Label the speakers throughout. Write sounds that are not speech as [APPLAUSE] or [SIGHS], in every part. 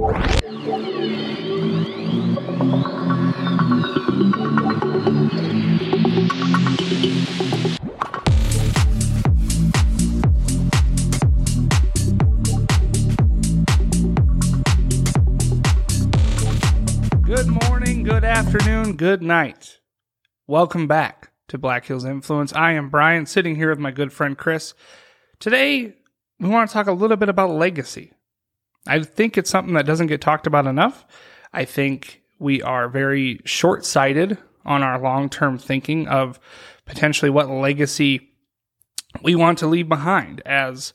Speaker 1: Good morning, good afternoon, good night. Welcome back to Black Hills Influence. I am Brian, sitting here with my good friend Chris. Today, we want to talk a little bit about legacy. I think it's something that doesn't get talked about enough. I think we are very short sighted on our long term thinking of potentially what legacy we want to leave behind as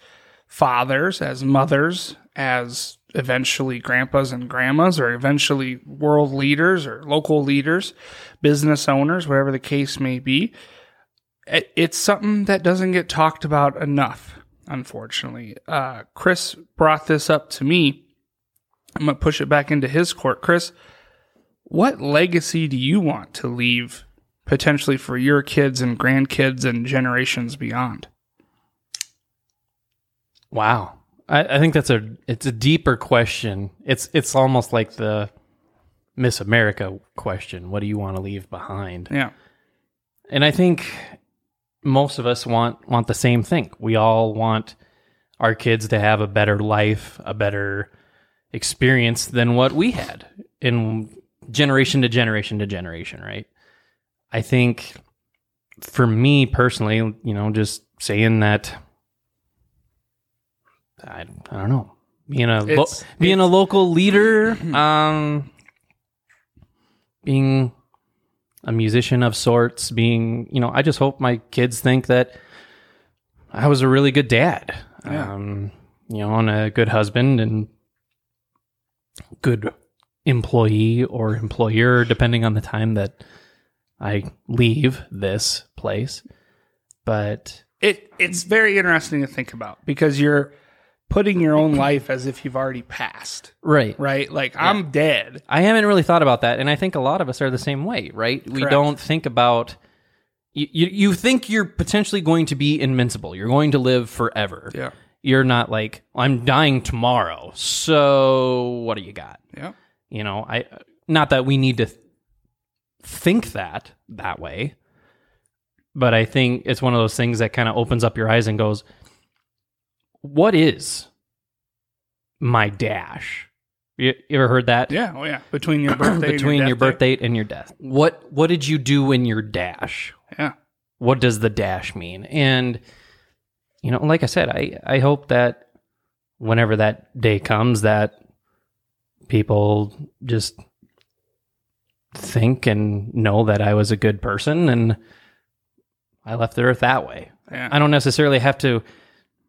Speaker 1: fathers, as mothers, as eventually grandpas and grandmas, or eventually world leaders or local leaders, business owners, whatever the case may be. It's something that doesn't get talked about enough, unfortunately. Uh, Chris brought this up to me. I'm going to push it back into his court. Chris, what legacy do you want to leave potentially for your kids and grandkids and generations beyond?
Speaker 2: Wow. I, I think that's a it's a deeper question. It's it's almost like the Miss America question. What do you want to leave behind?
Speaker 1: Yeah.
Speaker 2: And I think most of us want want the same thing. We all want our kids to have a better life, a better experience than what we had in generation to generation to generation, right? I think for me personally, you know, just saying that I, I don't know. Being a lo- being a local leader, [CLEARS THROAT] um being a musician of sorts, being, you know, I just hope my kids think that I was a really good dad.
Speaker 1: Yeah.
Speaker 2: Um, you know, and a good husband and good employee or employer, depending on the time that I leave this place. But
Speaker 1: It it's very interesting to think about because you're putting your own life as if you've already passed,
Speaker 2: right.
Speaker 1: right? Like I'm dead.
Speaker 2: I haven't really thought about that, and I think a lot of us are the same way, right? We don't think about you, you. You think you're potentially going to be invincible. You're going to live forever.
Speaker 1: Yeah.
Speaker 2: You're not like I'm dying tomorrow. So what do you got?
Speaker 1: Yeah.
Speaker 2: You know, I not that we need to th- think that that way, but I think it's one of those things that kind of opens up your eyes and goes, "What is my dash?" You, you ever heard that?
Speaker 1: Yeah. Oh yeah. Between your [CLEARS THROAT] birthday
Speaker 2: between
Speaker 1: and
Speaker 2: your,
Speaker 1: death
Speaker 2: birth date and your death. What what did you do in your dash?
Speaker 1: Yeah.
Speaker 2: What does the dash mean? And you know, like I said, I I hope that whenever that day comes that people just think and know that I was a good person and I left the earth that way.
Speaker 1: Yeah.
Speaker 2: I don't necessarily have to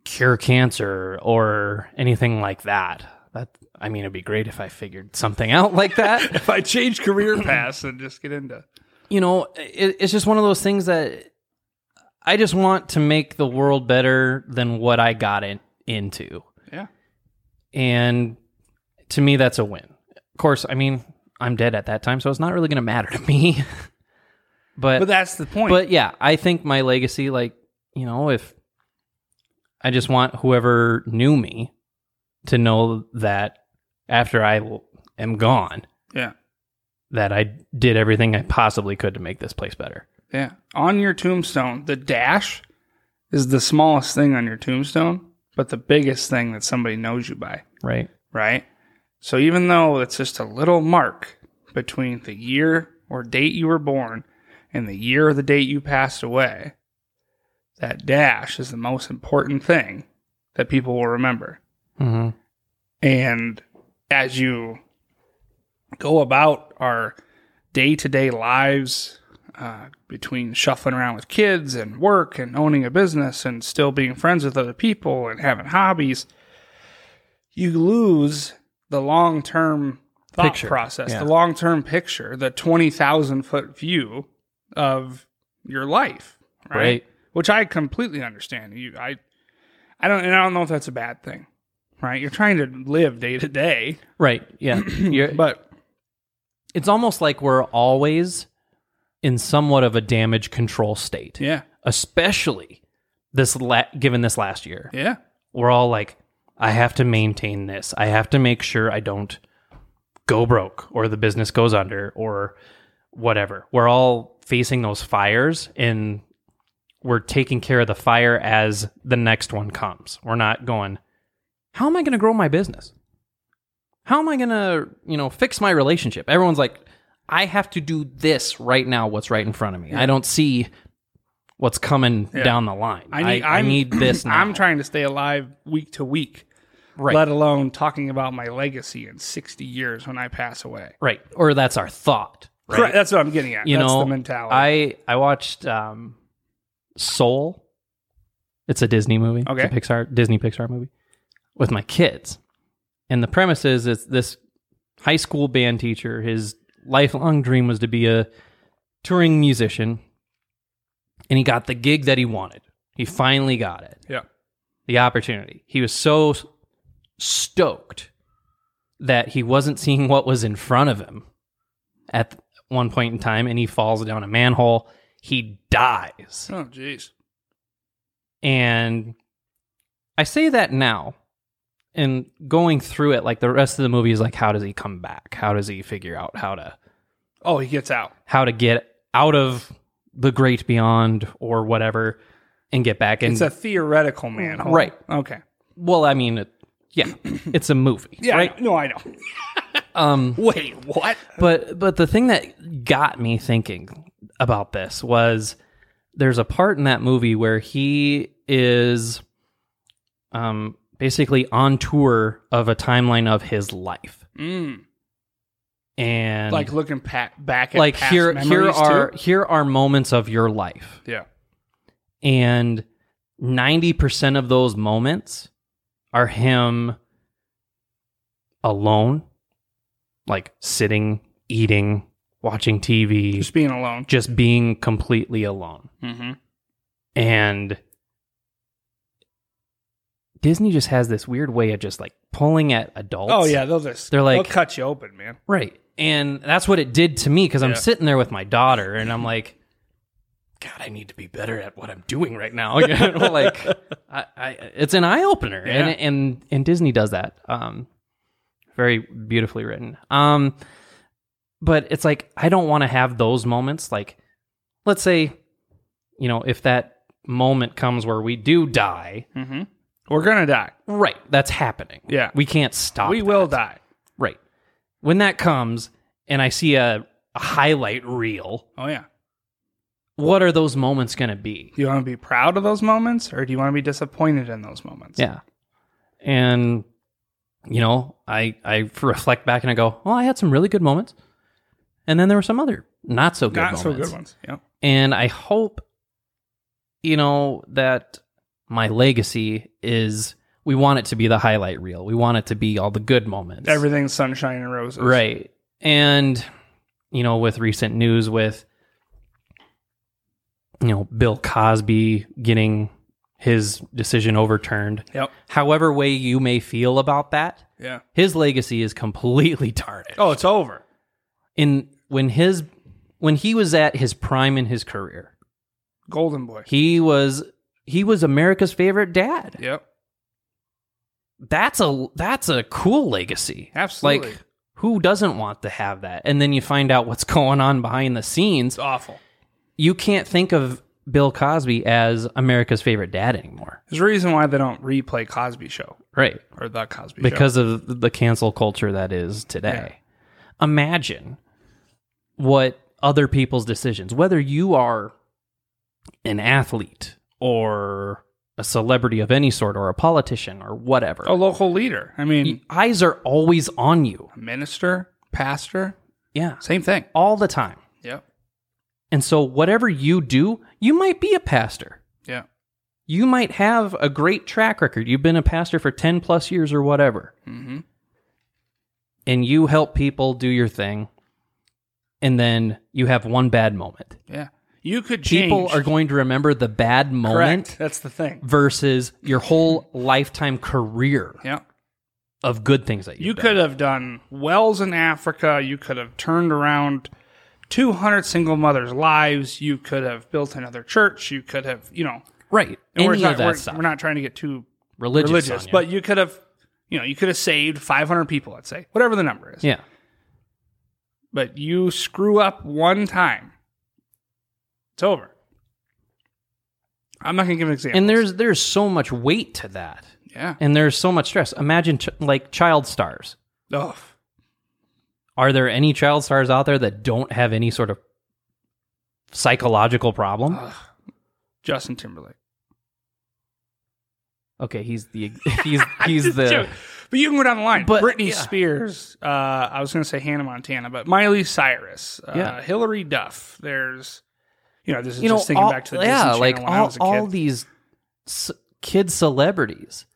Speaker 2: cure cancer or anything like that. That I mean, it'd be great if I figured something out like [LAUGHS] that.
Speaker 1: if I change career [CLEARS THROAT] paths and just get into
Speaker 2: you know, it, it's just one of those things that I just want to make the world better than what I got in, into.
Speaker 1: yeah.
Speaker 2: And to me, that's a win. Of course, I mean, I'm dead at that time, so it's not really going to matter to me. [LAUGHS] but,
Speaker 1: But that's the point.
Speaker 2: but yeah, I think my legacy, like, you know, if I just want whoever knew me to know that after I am gone,
Speaker 1: yeah.
Speaker 2: that I did everything I possibly could to make this place better.
Speaker 1: Yeah. On your tombstone, the dash is the smallest thing on your tombstone, but the biggest thing that somebody knows you by,
Speaker 2: Right.
Speaker 1: right? So even though it's just a little mark between the year or date you were born and the year or the date you passed away, that dash is the most important thing that people will remember.
Speaker 2: Mm-hmm.
Speaker 1: And as you go about our day to day lives, uh, between shuffling around with kids and work and owning a business and still being friends with other people and having hobbies, you lose the long term thought
Speaker 2: Picture,
Speaker 1: process,
Speaker 2: yeah.
Speaker 1: the long term picture, the 20,000 foot view of your life, right?
Speaker 2: Right.
Speaker 1: Which I completely understand. You, I, I don't, and I don't know if that's a bad thing, right? You're trying to live day to day,
Speaker 2: Right. Yeah. [CLEARS THROAT] You're,
Speaker 1: but
Speaker 2: it's almost like we're always in somewhat of a damage control state,
Speaker 1: yeah,
Speaker 2: especially this la- given this last year.
Speaker 1: yeah,
Speaker 2: We're all like, I have to maintain this. I have to make sure I don't go broke or the business goes under or whatever. We're all facing those fires and we're taking care of the fire as the next one comes. We're not going, how am I going to grow my business? How am I going to, you know, fix my relationship? Everyone's like, I have to do this right now, what's right in front of me. I don't see what's coming down the line. I need, I,
Speaker 1: I'm-
Speaker 2: need this [CLEARS THROAT] now.
Speaker 1: I'm trying to stay alive week to week,
Speaker 2: right.
Speaker 1: let alone talking about my legacy in 60 years when I pass away.
Speaker 2: right. Or that's our thought. Right.
Speaker 1: Correct. That's what I'm getting at.
Speaker 2: You
Speaker 1: That's
Speaker 2: know,
Speaker 1: the mentality.
Speaker 2: I I watched um, Soul. It's a Disney movie. It's
Speaker 1: Okay.
Speaker 2: a Pixar Disney Pixar movie with my kids, and the premise is it's this high school band teacher. His lifelong dream was to be a touring musician, and he got the gig that he wanted. He finally got it,
Speaker 1: yeah.
Speaker 2: the opportunity. He was so stoked that he wasn't seeing what was in front of him at one point in time, and he falls down a manhole. He dies.
Speaker 1: Oh, jeez.
Speaker 2: And I say that now. And going through it, like the rest of the movie is like, how does he come back? How does he figure out how to
Speaker 1: Oh, he gets out.
Speaker 2: how to get out of the great beyond or whatever and get back? And
Speaker 1: It's a theoretical manhole.
Speaker 2: Right.
Speaker 1: Okay.
Speaker 2: well, I mean, it, yeah, it's a movie,
Speaker 1: Yeah.
Speaker 2: right?
Speaker 1: No, I know. [LAUGHS]
Speaker 2: Um,
Speaker 1: Wait, what?
Speaker 2: but but the thing that got me thinking about this was there's a part in that movie where he is um basically on tour of a timeline of his life
Speaker 1: Mm.
Speaker 2: and
Speaker 1: Like looking pa- back at
Speaker 2: like here here are
Speaker 1: too?
Speaker 2: here are moments of your life
Speaker 1: Yeah.
Speaker 2: and 90% of those moments are him alone like sitting eating watching tv
Speaker 1: Just being alone.
Speaker 2: just being completely alone.
Speaker 1: Mm-hmm.
Speaker 2: And Disney just has this weird way of just like pulling at adults.
Speaker 1: Oh yeah, they'll just
Speaker 2: They're like-
Speaker 1: they'll cut you open, man.
Speaker 2: Right. And that's what it did to me because I'm sitting there with my daughter and I'm like, God, I need to be better at what I'm doing right now. [LAUGHS] Like, I, I, it's an eye opener,
Speaker 1: Yeah.
Speaker 2: and and and Disney does that. Um, very beautifully written. Um, but it's like I don't want to have those moments. Like, let's say, you know, if that moment comes where we do die,
Speaker 1: Mm-hmm. We're gonna die.
Speaker 2: right? That's happening.
Speaker 1: Yeah.
Speaker 2: we can't stop.
Speaker 1: we
Speaker 2: that.
Speaker 1: will die.
Speaker 2: Right. When that comes, and I see a, a highlight reel
Speaker 1: Oh yeah.
Speaker 2: what are those moments going to be?
Speaker 1: Do you want to be proud of those moments, or do you want to be disappointed in those moments?
Speaker 2: Yeah. And you know, I I [LAUGHS] reflect back and I go, "Well, I had some really good moments." And then there were some other not so good
Speaker 1: Not
Speaker 2: moments.
Speaker 1: so good ones. Yeah.
Speaker 2: And I hope you know that my legacy is we want it to be the highlight reel. We want it to be all the good moments.
Speaker 1: Everything's sunshine and roses.
Speaker 2: Right. And, you know, with recent news with, you know, Bill Cosby getting his decision overturned,
Speaker 1: Yep.
Speaker 2: however way you may feel about that,
Speaker 1: Yeah.
Speaker 2: his legacy is completely tarnished.
Speaker 1: Oh, it's over.
Speaker 2: In when his when he was at his prime in his career,
Speaker 1: Golden boy.
Speaker 2: he was he was America's favorite dad.
Speaker 1: Yep.
Speaker 2: That's a that's a cool legacy.
Speaker 1: Absolutely.
Speaker 2: Like who doesn't want to have that? And then you find out what's [LAUGHS] going on behind the scenes.
Speaker 1: It's awful.
Speaker 2: You can't think of Bill Cosby as America's favorite dad anymore.
Speaker 1: There's a reason why they don't replay Cosby Show
Speaker 2: Right.
Speaker 1: or the Cosby Show.
Speaker 2: Because of the cancel culture that is today. Imagine what other people's decisions, whether you are an athlete or a celebrity of any sort or a politician or whatever.
Speaker 1: a local leader. I mean,
Speaker 2: Eyes are always on you.
Speaker 1: minister, pastor,
Speaker 2: Yeah.
Speaker 1: same thing.
Speaker 2: All the time.
Speaker 1: Yep.
Speaker 2: And so, whatever you do, you might be a pastor.
Speaker 1: Yeah.
Speaker 2: You might have a great track record. You've been a pastor for 10 plus years or whatever.
Speaker 1: Mm-hmm.
Speaker 2: And you help people do your thing. And then you have one bad moment.
Speaker 1: Yeah. You could change.
Speaker 2: People are going to remember the bad moment
Speaker 1: correct. That's the thing.
Speaker 2: versus your whole lifetime career
Speaker 1: Yeah.
Speaker 2: of good things that
Speaker 1: You
Speaker 2: done.
Speaker 1: could have done wells in Africa. You could have turned around 200 single mothers' lives. You could have built another church. You could have, you know,
Speaker 2: Right.
Speaker 1: and we're
Speaker 2: Any
Speaker 1: not,
Speaker 2: of that
Speaker 1: we're,
Speaker 2: stuff.
Speaker 1: we're not trying to get too
Speaker 2: religious.
Speaker 1: religious,
Speaker 2: you.
Speaker 1: but you could have You know, you could have saved 500 people, let's say, whatever the number is.
Speaker 2: Yeah.
Speaker 1: But you screw up one time, it's over. I'm not going to give an example.
Speaker 2: And there's there's so much weight to that.
Speaker 1: yeah.
Speaker 2: And there's so much stress. Imagine ch- like child stars.
Speaker 1: Oh,
Speaker 2: Are there any child stars out there that don't have any sort of psychological problem?
Speaker 1: Justin Timberlake.
Speaker 2: Okay, he's the [LAUGHS] he's [LAUGHS] he's the
Speaker 1: Joke. But you can go down the line.
Speaker 2: But-
Speaker 1: Britney
Speaker 2: yeah.
Speaker 1: Spears. Uh, I was going to say Hannah Montana, but Miley Cyrus. Uh,
Speaker 2: Yeah.
Speaker 1: Hilary Duff. There's, you know, this is
Speaker 2: you know
Speaker 1: just thinking
Speaker 2: all,
Speaker 1: back to the
Speaker 2: yeah,
Speaker 1: Disney
Speaker 2: like
Speaker 1: Channel when I
Speaker 2: all
Speaker 1: was a
Speaker 2: all
Speaker 1: kid.
Speaker 2: these c- kid celebrities.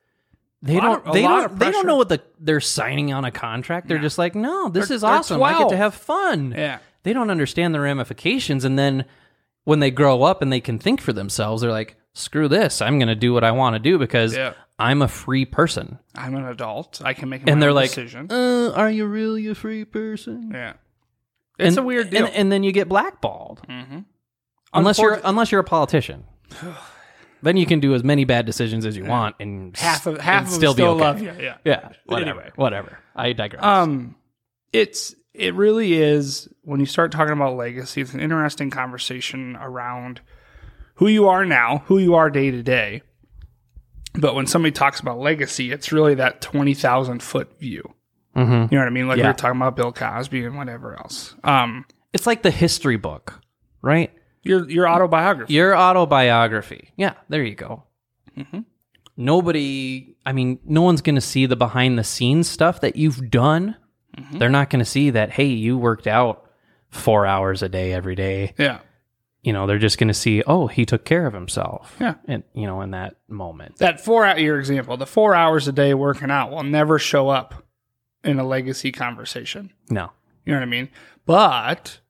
Speaker 2: They don't
Speaker 1: of-
Speaker 2: they don't they don't know what the they're signing on a contract. They're just like, "No, this
Speaker 1: They're-
Speaker 2: is awesome. I get to have fun."
Speaker 1: Yeah.
Speaker 2: They don't understand the ramifications and then when they grow up and they can think for themselves, they're like, "Screw this. I'm going to do what I want to do because
Speaker 1: Yeah.
Speaker 2: I'm a free person."
Speaker 1: I'm an adult. I can make my
Speaker 2: And they're like,
Speaker 1: decision.
Speaker 2: uh, "Are you really a free person?"
Speaker 1: yeah. It's
Speaker 2: and,
Speaker 1: a weird deal.
Speaker 2: And, and then you get blackballed.
Speaker 1: Mhm.
Speaker 2: Unless you're unless you're a politician. [SIGHS] [SIGHS] [SIGHS] then you can do as many bad decisions as you want and
Speaker 1: half of half of
Speaker 2: still
Speaker 1: them
Speaker 2: be
Speaker 1: still
Speaker 2: okay.
Speaker 1: love you. Yeah.
Speaker 2: Yeah. Whatever.
Speaker 1: Anyway.
Speaker 2: Whatever. I digress.
Speaker 1: Um, it's it really is when you start talking about legacy. It's an interesting conversation around who you are now, who you are day to day. But when somebody talks about legacy, it's really that twenty thousand foot view.
Speaker 2: Mhm.
Speaker 1: You know what I mean? Like we
Speaker 2: Yeah.
Speaker 1: were talking about Bill Cosby and whatever else. Um,
Speaker 2: It's like the history book, right?
Speaker 1: Your your autobiography.
Speaker 2: Your autobiography. Yeah, there you go.
Speaker 1: Mm-hmm.
Speaker 2: Nobody, I mean, no one's going to see the behind the scenes stuff that you've done.
Speaker 1: Mm-hmm.
Speaker 2: They're not going to see that, hey, you worked out four hours a day every day.
Speaker 1: Yeah,
Speaker 2: You know, they're just going to see, oh, he took care of himself.
Speaker 1: Yeah.
Speaker 2: And, you know, in that moment.
Speaker 1: that four hour your example, the four hours a day working out will never show up in a legacy conversation.
Speaker 2: No.
Speaker 1: You know what I mean? But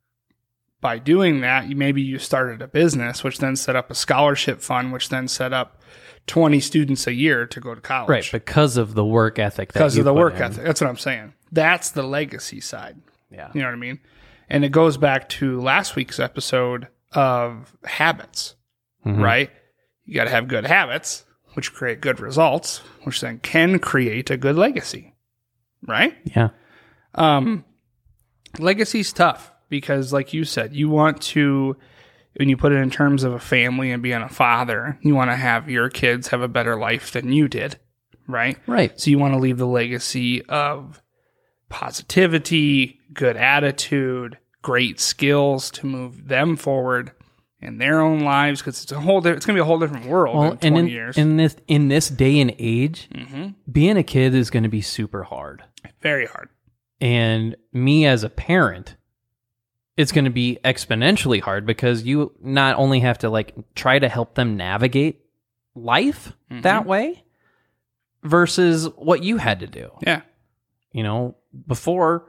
Speaker 1: by doing that, you maybe you started a business, which then set up a scholarship fund, which then set up twenty students a year to go to college.
Speaker 2: Right. Because of the work ethic. that
Speaker 1: because of the work
Speaker 2: in.
Speaker 1: ethic. That's what I'm saying. That's the legacy side.
Speaker 2: Yeah.
Speaker 1: You know what I mean? And it goes back to last week's episode of habits,
Speaker 2: Mhm.
Speaker 1: right? You got to have good habits, which create good results, which then can create a good legacy, right?
Speaker 2: Yeah.
Speaker 1: Um, legacy's tough because, like you said, you want to, when you put it in terms of a family and being a father, you want to have your kids have a better life than you did, right?
Speaker 2: Right.
Speaker 1: So you want to leave the legacy of positivity, good attitude, great skills to move them forward in their own lives because it's a whole. di- It's going to be a whole different world
Speaker 2: Well,
Speaker 1: in
Speaker 2: and
Speaker 1: twenty
Speaker 2: in,
Speaker 1: years.
Speaker 2: in this in this day and age,
Speaker 1: hmm
Speaker 2: being a kid is going to be super hard.
Speaker 1: Very hard.
Speaker 2: And me as a parent, it's going to be exponentially hard because you not only have to like try to help them navigate life
Speaker 1: Mm-hmm.
Speaker 2: that way versus what you had to do.
Speaker 1: Yeah.
Speaker 2: You know, before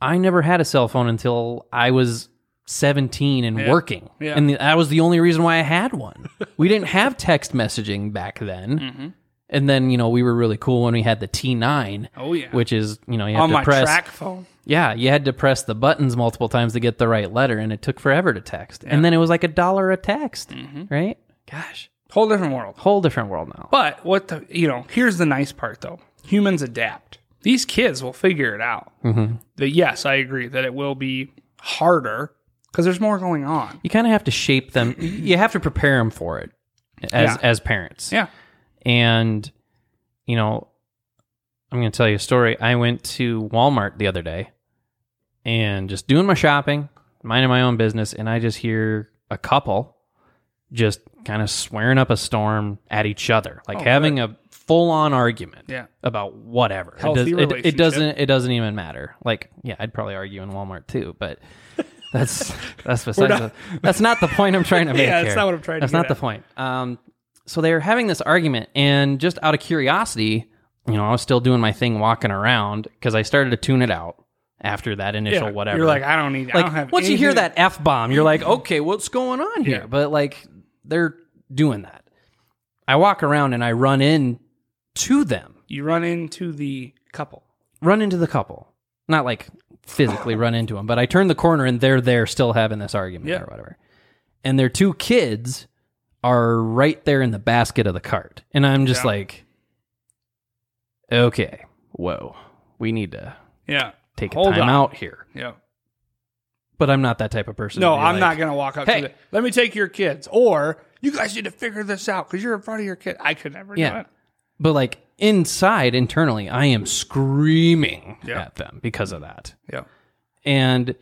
Speaker 2: I never had a cell phone until I was 17 and
Speaker 1: Yeah.
Speaker 2: working.
Speaker 1: Yeah.
Speaker 2: And that was the only reason why I had one. [LAUGHS] we didn't have text messaging back then.
Speaker 1: hmm
Speaker 2: And then, you know, we were really cool when we had the T9,
Speaker 1: Oh yeah.
Speaker 2: which is, you know, you have
Speaker 1: on
Speaker 2: to
Speaker 1: my
Speaker 2: press
Speaker 1: track phone.
Speaker 2: Yeah, you had to press the buttons multiple times to get the right letter, and it took forever to text. And then it was like a dollar a text,
Speaker 1: Mm-hmm.
Speaker 2: right? Gosh,
Speaker 1: Whole different world.
Speaker 2: whole different world now.
Speaker 1: But what the you know, here's the nice part though. Humans adapt. These kids will figure it out.
Speaker 2: Mm-hmm.
Speaker 1: That yes, I agree that it will be harder because there's more going on.
Speaker 2: You kind of have to shape them. [CLEARS THROAT] You have to prepare them for it as
Speaker 1: Yeah.
Speaker 2: as parents.
Speaker 1: Yeah.
Speaker 2: And you know, I'm going to tell you a story. I went to Walmart the other day and just doing my shopping, minding my own business, and I just hear a couple just kind of swearing up a storm at each other, like
Speaker 1: Oh,
Speaker 2: having a full on argument
Speaker 1: Yeah.
Speaker 2: about whatever.
Speaker 1: Healthy
Speaker 2: it, does, it, it doesn't It doesn't even matter. Like, yeah, I'd probably argue in Walmart too, but [LAUGHS] that's that's besides.
Speaker 1: not-
Speaker 2: the, that's not the point I'm trying to [LAUGHS] make.
Speaker 1: Yeah, that's
Speaker 2: here.
Speaker 1: not what I'm trying to
Speaker 2: That's not the point. Um, so they were having this argument, and just out of curiosity, you know, I was still doing my thing, walking around because I started to tune it out after that initial
Speaker 1: Yeah.
Speaker 2: whatever.
Speaker 1: You're like, I don't need. I
Speaker 2: like
Speaker 1: don't have.
Speaker 2: once you hear that f bomb, you're like, okay, what's going on here?
Speaker 1: Yeah.
Speaker 2: But like they're doing that. I walk around and I run in to them,
Speaker 1: you run into the couple.
Speaker 2: run into the couple, not like physically run into them, but I turn the corner and they're there still having this argument
Speaker 1: Yeah.
Speaker 2: or whatever. And their two kids are right there in the basket of the cart, and I'm just like, okay, whoa, we need to
Speaker 1: Yeah.
Speaker 2: take a
Speaker 1: Hold
Speaker 2: time
Speaker 1: on.
Speaker 2: out here.
Speaker 1: Yeah.
Speaker 2: But I'm not that type of person.
Speaker 1: No, I'm not going to walk up
Speaker 2: "Hey."
Speaker 1: to the, let me take your kids. Or you guys need to figure this out because you're in front of your kid. I could never do
Speaker 2: Yeah.
Speaker 1: it.
Speaker 2: But like inside, internally, I am screaming
Speaker 1: Yeah.
Speaker 2: at them because of that.
Speaker 1: Yeah.
Speaker 2: And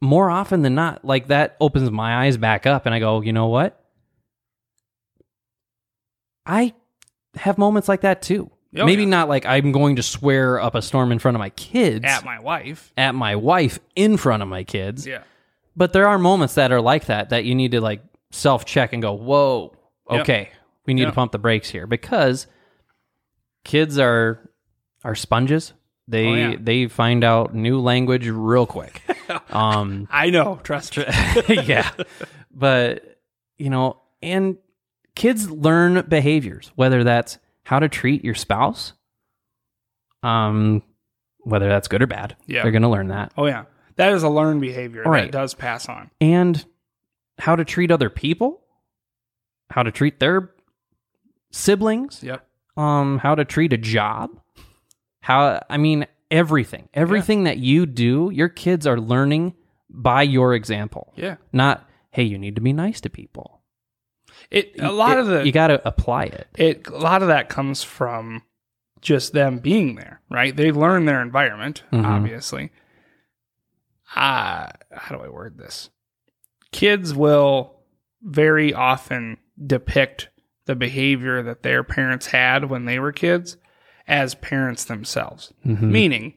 Speaker 2: more often than not, like that opens my eyes back up and I go, you know what? I have moments like that too.
Speaker 1: Oh,
Speaker 2: Maybe
Speaker 1: yeah.
Speaker 2: not like I'm going to swear up a storm in front of my kids,
Speaker 1: At my wife.
Speaker 2: at my wife in front of my kids.
Speaker 1: Yeah.
Speaker 2: But there are moments that are like that that you need to like self check and go, whoa,
Speaker 1: Yep.
Speaker 2: okay, we need
Speaker 1: Yep.
Speaker 2: to pump the brakes here because kids are are sponges. They
Speaker 1: Oh, yeah.
Speaker 2: they find out new language real quick. [LAUGHS] um,
Speaker 1: I know. Trust me. [LAUGHS]
Speaker 2: yeah, but you know, and kids learn behaviors, whether that's how to treat your spouse, um, whether that's good or bad.
Speaker 1: Yeah.
Speaker 2: they're going to learn that.
Speaker 1: Oh, yeah. That is a learned behavior
Speaker 2: Right.
Speaker 1: that does pass on.
Speaker 2: and how to treat other people, how to treat their siblings,
Speaker 1: Yep.
Speaker 2: um, how to treat a job, how I mean everything, everything that you do, your kids are learning by your example.
Speaker 1: Yeah.
Speaker 2: Not hey, you need to be nice to people.
Speaker 1: It a lot
Speaker 2: It-
Speaker 1: of the
Speaker 2: you got to apply it.
Speaker 1: it a lot of that comes from just them being there, right? They learn their environment,
Speaker 2: Mhm.
Speaker 1: obviously. Ah, how do I word this? Kids will very often depict the behavior that their parents had when they were kids as parents themselves.
Speaker 2: Mhm.
Speaker 1: Meaning,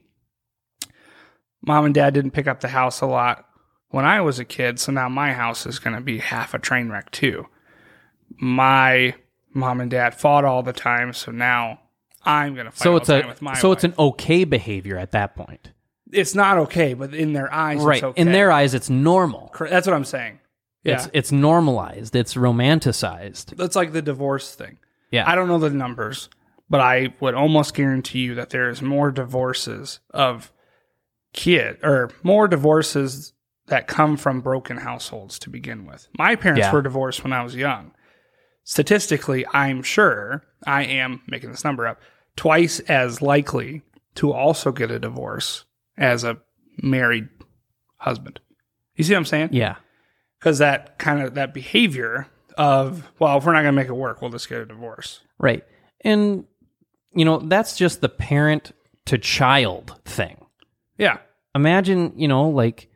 Speaker 1: mom and dad didn't pick up the house a lot when I was a kid, so now my house is going to be half a train wreck too. My mom and dad fought all the time, so now I'm going to fight
Speaker 2: So
Speaker 1: all
Speaker 2: it's
Speaker 1: the
Speaker 2: a
Speaker 1: time with my
Speaker 2: so it's an okay behavior at that point,
Speaker 1: it's not okay, but in their eyes,
Speaker 2: right?
Speaker 1: It's okay.
Speaker 2: In their eyes, it's normal.
Speaker 1: That's what I'm saying. Yeah,
Speaker 2: It's it's normalized. It's romanticized.
Speaker 1: that's like the divorce thing.
Speaker 2: Yeah.
Speaker 1: I don't know the numbers, but I would almost guarantee you that there is more divorces of kid or more divorces that come from broken households to begin with. My parents
Speaker 2: Yeah.
Speaker 1: were divorced when I was young. Statistically, I'm sure I am making this number up twice as likely to also get a divorce as a married husband. You see what I'm saying?
Speaker 2: Yeah.
Speaker 1: Because that kind of that behavior of well, if we're not going to make it work, we'll just get a divorce.
Speaker 2: Right. And, you know, that's just the parent to child thing.
Speaker 1: Yeah.
Speaker 2: Imagine, you know, like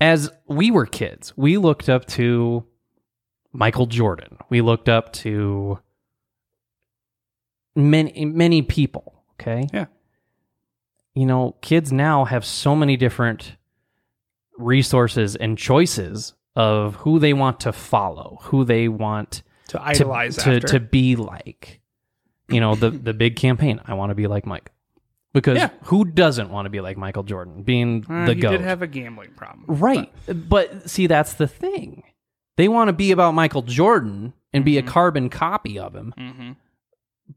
Speaker 2: as we were kids, we looked up to Michael Jordan. We looked up to many, many people. Okay.
Speaker 1: Yeah.
Speaker 2: You know, kids now have so many different resources and choices of who they want to follow, who they want
Speaker 1: To
Speaker 2: to,
Speaker 1: idolize
Speaker 2: to,
Speaker 1: after.
Speaker 2: to be like. You know, the the big campaign. I want to be like Mike. Because
Speaker 1: Yeah.
Speaker 2: who doesn't want to be like Michael Jordan, being
Speaker 1: Uh,
Speaker 2: the
Speaker 1: he
Speaker 2: goat?
Speaker 1: did have a gambling problem.
Speaker 2: right. But, see, that's the thing. They want to be about Michael Jordan and be a carbon copy of him.
Speaker 1: Mm-hmm.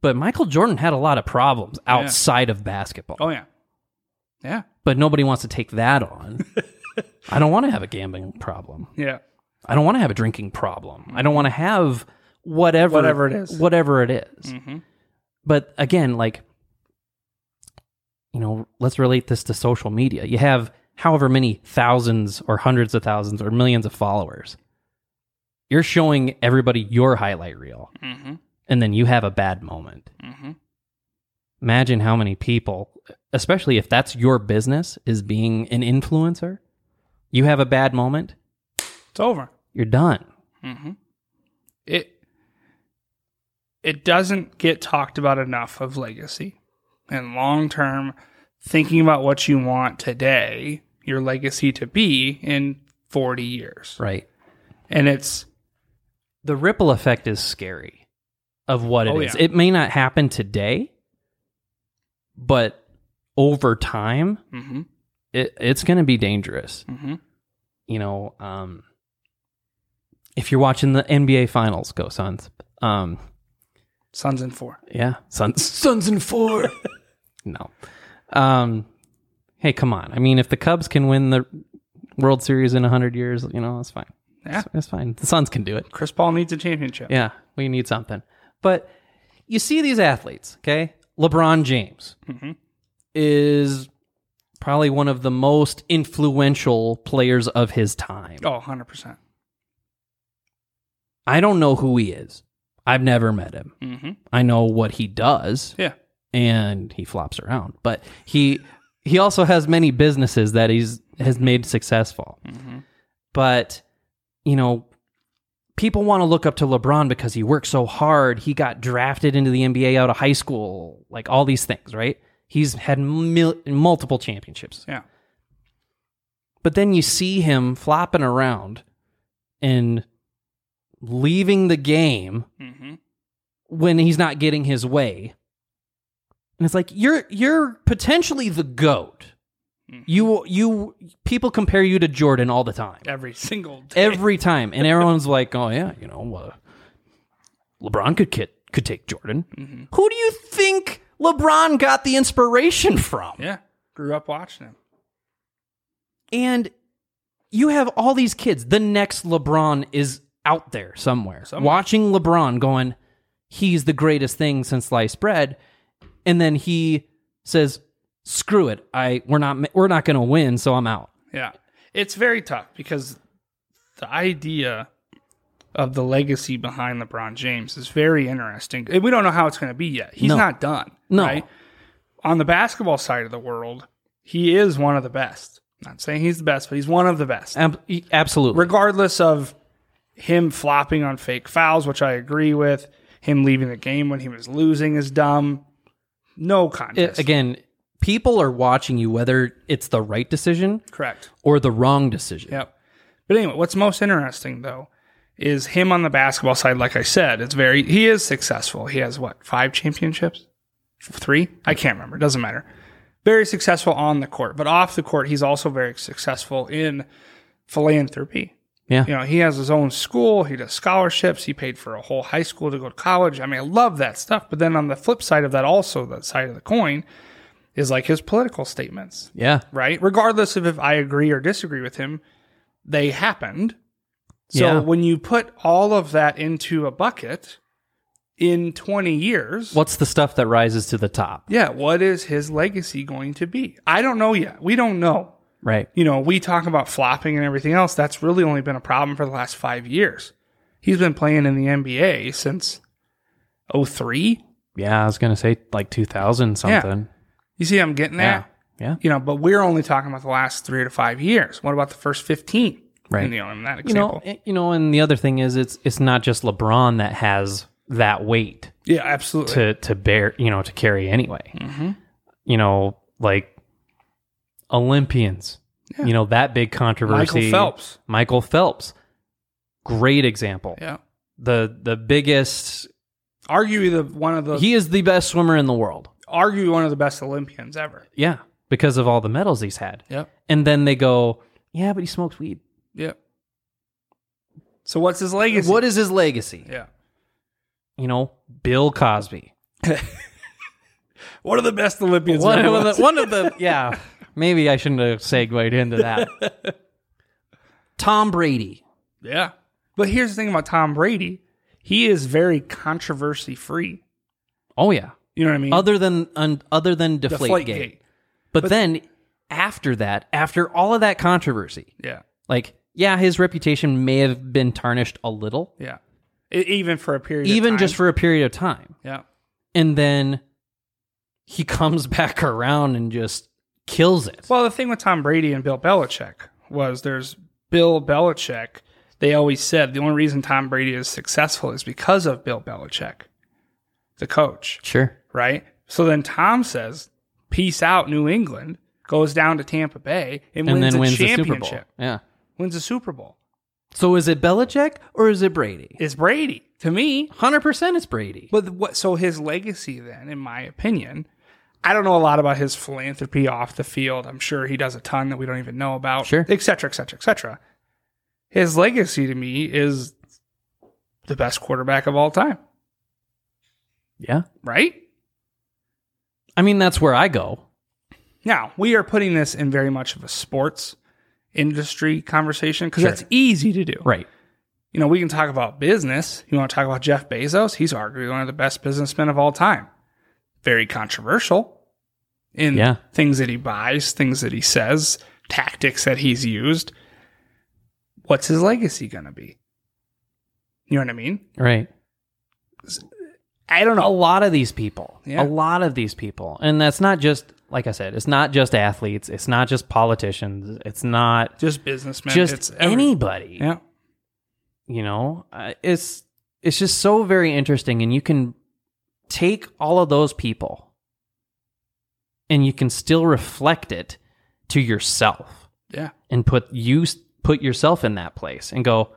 Speaker 2: But Michael Jordan had a lot of problems outside of basketball.
Speaker 1: Oh yeah, yeah,
Speaker 2: But nobody wants to take that on. [LAUGHS] I don't want to have a gambling problem.
Speaker 1: yeah.
Speaker 2: I don't want to have a drinking problem. I don't want to have whatever
Speaker 1: Whatever it is.
Speaker 2: Whatever it is.
Speaker 1: Mm-hmm.
Speaker 2: But again, like you know, let's relate this to social media. You have however many thousands or hundreds of thousands or millions of followers. You're showing everybody your highlight reel,
Speaker 1: Mm-hmm.
Speaker 2: and then you have a bad moment.
Speaker 1: Mm-hmm.
Speaker 2: Imagine how many people, especially if that's your business, is being an influencer. You have a bad moment,
Speaker 1: It's over.
Speaker 2: you're done.
Speaker 1: Mm-hmm. It it doesn't get talked about enough of legacy and long term thinking about what you want today, your legacy to be in forty years,
Speaker 2: Right.
Speaker 1: and it's
Speaker 2: the ripple effect is scary of what it
Speaker 1: Oh,
Speaker 2: is.
Speaker 1: yeah.
Speaker 2: It may not happen today, but over time,
Speaker 1: mm-hmm,
Speaker 2: it, it's going to be dangerous.
Speaker 1: mm-hmm.
Speaker 2: You know, um, if you're watching the NBA Finals, go Suns. Um,
Speaker 1: Suns in four.
Speaker 2: yeah, Suns, Suns in four. [LAUGHS] no, um, hey, come on. I mean, if the Cubs can win the World Series in hundred years, you know, that's fine.
Speaker 1: Yeah,
Speaker 2: That's fine. The Suns can do it.
Speaker 1: Chris Paul needs a championship.
Speaker 2: Yeah, we need something. But you see these athletes, okay? LeBron James is probably one of the most influential players of his time.
Speaker 1: Oh, 100%.
Speaker 2: I don't know who he is. I've never met him.
Speaker 1: Mm-hmm.
Speaker 2: I know what he does
Speaker 1: Yeah.
Speaker 2: and he flops around, but he he also has many businesses that he's has made successful.
Speaker 1: Mm-hmm.
Speaker 2: But you know, people want to look up to LeBron because he worked so hard. He got drafted into the NBA out of high school, like all these things, right? He's had mil- multiple championships.
Speaker 1: Yeah.
Speaker 2: But then you see him flopping around and leaving the game
Speaker 1: Mm-hmm.
Speaker 2: when he's not getting his way. And it's like you're you're potentially the goat. You you people compare you to Jordan all the time.
Speaker 1: Every single day.
Speaker 2: Every time. And everyone's like, "Oh yeah, you know, uh, LeBron could kid, could take Jordan."
Speaker 1: Mm-hmm.
Speaker 2: Who do you think LeBron got the inspiration from?
Speaker 1: yeah. Grew up watching him.
Speaker 2: And you have all these kids. The next LeBron is out there somewhere,
Speaker 1: Somewhere.
Speaker 2: watching LeBron going, he's the greatest thing since sliced bread. And then he says, screw it. I we're not we're not going to win, so I'm out.
Speaker 1: Yeah. It's very tough because the idea of the legacy behind LeBron James is very interesting. And we don't know how it's going to be yet. He's
Speaker 2: No.
Speaker 1: not done.
Speaker 2: No.
Speaker 1: Right? On the basketball side of the world, he is one of the best. I'm Not saying he's the best, but he's one of the best.
Speaker 2: Ab- absolutely.
Speaker 1: Regardless of him flopping on fake fouls, which I agree with, him leaving the game when he was losing is dumb. No
Speaker 2: It-
Speaker 1: contest.
Speaker 2: again, people are watching you whether it's the right decision
Speaker 1: Correct.
Speaker 2: or the wrong decision.
Speaker 1: Yep. But anyway, what's most interesting though is him on the basketball side. Like I said, it's very he is successful. He has what five championships, three? I can't remember. Doesn't matter. Very successful on the court, but off the court, he's also very successful in philanthropy.
Speaker 2: Yeah.
Speaker 1: You know, he has his own school. He does scholarships. He paid for a whole high school to go to college. I mean, I love that stuff. But then on the flip side of that, also that side of the coin, is like his political statements
Speaker 2: Yeah.
Speaker 1: right? Regardless of if I agree or disagree with him, they happened. So
Speaker 2: Yeah.
Speaker 1: when you put all of that into a bucket in 20 years,
Speaker 2: What's the stuff that rises to the top?
Speaker 1: yeah, what is his legacy going to be? I don't know yet. We don't know.
Speaker 2: Right.
Speaker 1: You know, we talk about flopping and everything else. That's really only been a problem for the last five years. He's been playing in the NBA since 03.
Speaker 2: Yeah, I was gonna say like two thousand something.
Speaker 1: You see, I'm getting
Speaker 2: Yeah.
Speaker 1: at?
Speaker 2: Yeah.
Speaker 1: You know, but we're only talking about the last three to five years. What about the first 15?
Speaker 2: Right.
Speaker 1: You know, in that example,
Speaker 2: You know, eh, you know, and the other thing is, it's it's not just LeBron that has that weight
Speaker 1: yeah, absolutely.
Speaker 2: to to bear, you know, to carry anyway. You know, like Olympians.
Speaker 1: Yeah.
Speaker 2: You know that big controversy.
Speaker 1: Michael Phelps.
Speaker 2: Michael Phelps. Great example.
Speaker 1: Yeah.
Speaker 2: The the biggest.
Speaker 1: Arguably the one of the
Speaker 2: He is the best swimmer in the world.
Speaker 1: Arguably one of the best Olympians ever.
Speaker 2: Yeah, because of all the medals he's had.
Speaker 1: Yep.
Speaker 2: And then they go, yeah, but he smokes weed.
Speaker 1: Yep. So what's his legacy?
Speaker 2: What is his legacy?
Speaker 1: Yeah.
Speaker 2: You know, Bill Cosby. [LAUGHS]
Speaker 1: One of the best Olympians
Speaker 2: One
Speaker 1: ever
Speaker 2: of the, one of the yeah. Maybe I shouldn't have segued into that. [LAUGHS] Tom Brady.
Speaker 1: Yeah. But here's the thing about Tom Brady. He is very controversy free.
Speaker 2: Oh yeah.
Speaker 1: You know what I mean?
Speaker 2: Other than un, other than Deflate. Gate. But, then after that, after all of that controversy,
Speaker 1: Yeah.
Speaker 2: like yeah, his reputation may have been tarnished a little,
Speaker 1: Yeah. Even for a period of
Speaker 2: even just for a period of time.
Speaker 1: Yeah.
Speaker 2: And then he comes [LAUGHS] back around and just kills it.
Speaker 1: Well, the thing with Tom Brady and Bill Belichick was there's Bill Belichick. They always said the only reason Tom Brady is successful is because of Bill Belichick, the coach,
Speaker 2: Sure.
Speaker 1: Right? So then Tom says, "Peace out, New England." Goes down to Tampa Bay and,
Speaker 2: And
Speaker 1: wins
Speaker 2: then
Speaker 1: a
Speaker 2: wins the Super Bowl.
Speaker 1: championship.
Speaker 2: Yeah.
Speaker 1: Wins a Super Bowl.
Speaker 2: So is it Belichick or is it Brady?
Speaker 1: It's Brady to me.
Speaker 2: Hundred percent, it's Brady.
Speaker 1: But what? So his legacy, then, in my opinion, I don't know a lot about his philanthropy off the field. I'm sure he does a ton that we don't even know about.
Speaker 2: Sure.
Speaker 1: et cetera, et cetera, et cetera. His legacy to me is the best quarterback of all time,
Speaker 2: Yeah.
Speaker 1: right?
Speaker 2: I mean, that's where I go.
Speaker 1: Now we are putting this in very much of a sports industry conversation because
Speaker 2: Sure.
Speaker 1: that's easy to do.
Speaker 2: Right.
Speaker 1: You know, we can talk about business. You want to talk about Jeff Bezos? He's arguably one of the best businessmen of all time. Very controversial in
Speaker 2: Yeah.
Speaker 1: things that he buys, things that he says, tactics that he's used. What's his legacy going to be? You know what I mean?
Speaker 2: Right.
Speaker 1: I don't know.
Speaker 2: A lot of these people,
Speaker 1: Yeah.
Speaker 2: a lot of these people, and that's not just like I said, it's not just athletes, it's not just politicians, it's not
Speaker 1: Just businessmen.
Speaker 2: just
Speaker 1: it's every-
Speaker 2: anybody.
Speaker 1: Yeah.
Speaker 2: you know uh, it's it's just so very interesting and you can take all of those people and you can still reflect it to yourself
Speaker 1: Yeah.
Speaker 2: and put you put yourself in that place and go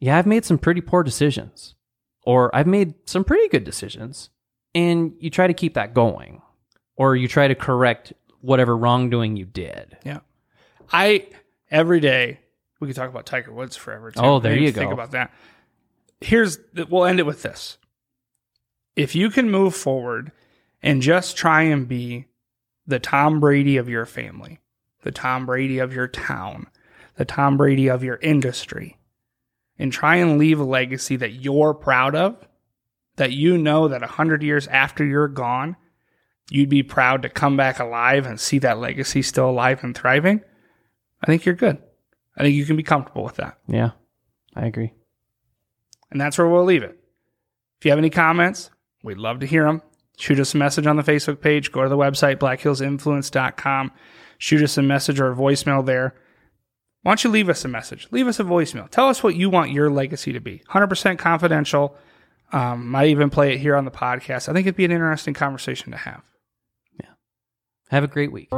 Speaker 2: yeah i've made some pretty poor decisions or i've made some pretty good decisions and you try to keep that going or you try to correct whatever wrongdoing you did
Speaker 1: Yeah. I every day we could talk about Tiger Woods forever. Too.
Speaker 2: Oh, there
Speaker 1: Maybe
Speaker 2: you
Speaker 1: Think about that. Here's the, we'll end it with this. If you can move forward and just try and be the Tom Brady of your family, the Tom Brady of your town, the Tom Brady of your industry, and try and leave a legacy that you're proud of, that you know that a hundred years after you're gone, you'd be proud to come back alive and see that legacy still alive and thriving. I think you're good. I think you can be comfortable with that.
Speaker 2: yeah i agree
Speaker 1: And that's where we'll leave it. If you have any comments, we'd love to hear them. Shoot us a message on the Facebook page. Go to the website, blackhillsinfluence.com. Shoot us a message or a voicemail there. Why don't you leave us a message? Leave us a voicemail. Tell us what you want your legacy to be. 100% confidential. Um, might even play it here on the podcast. I think it'd be an interesting conversation to have. Yeah.
Speaker 2: Have a great week.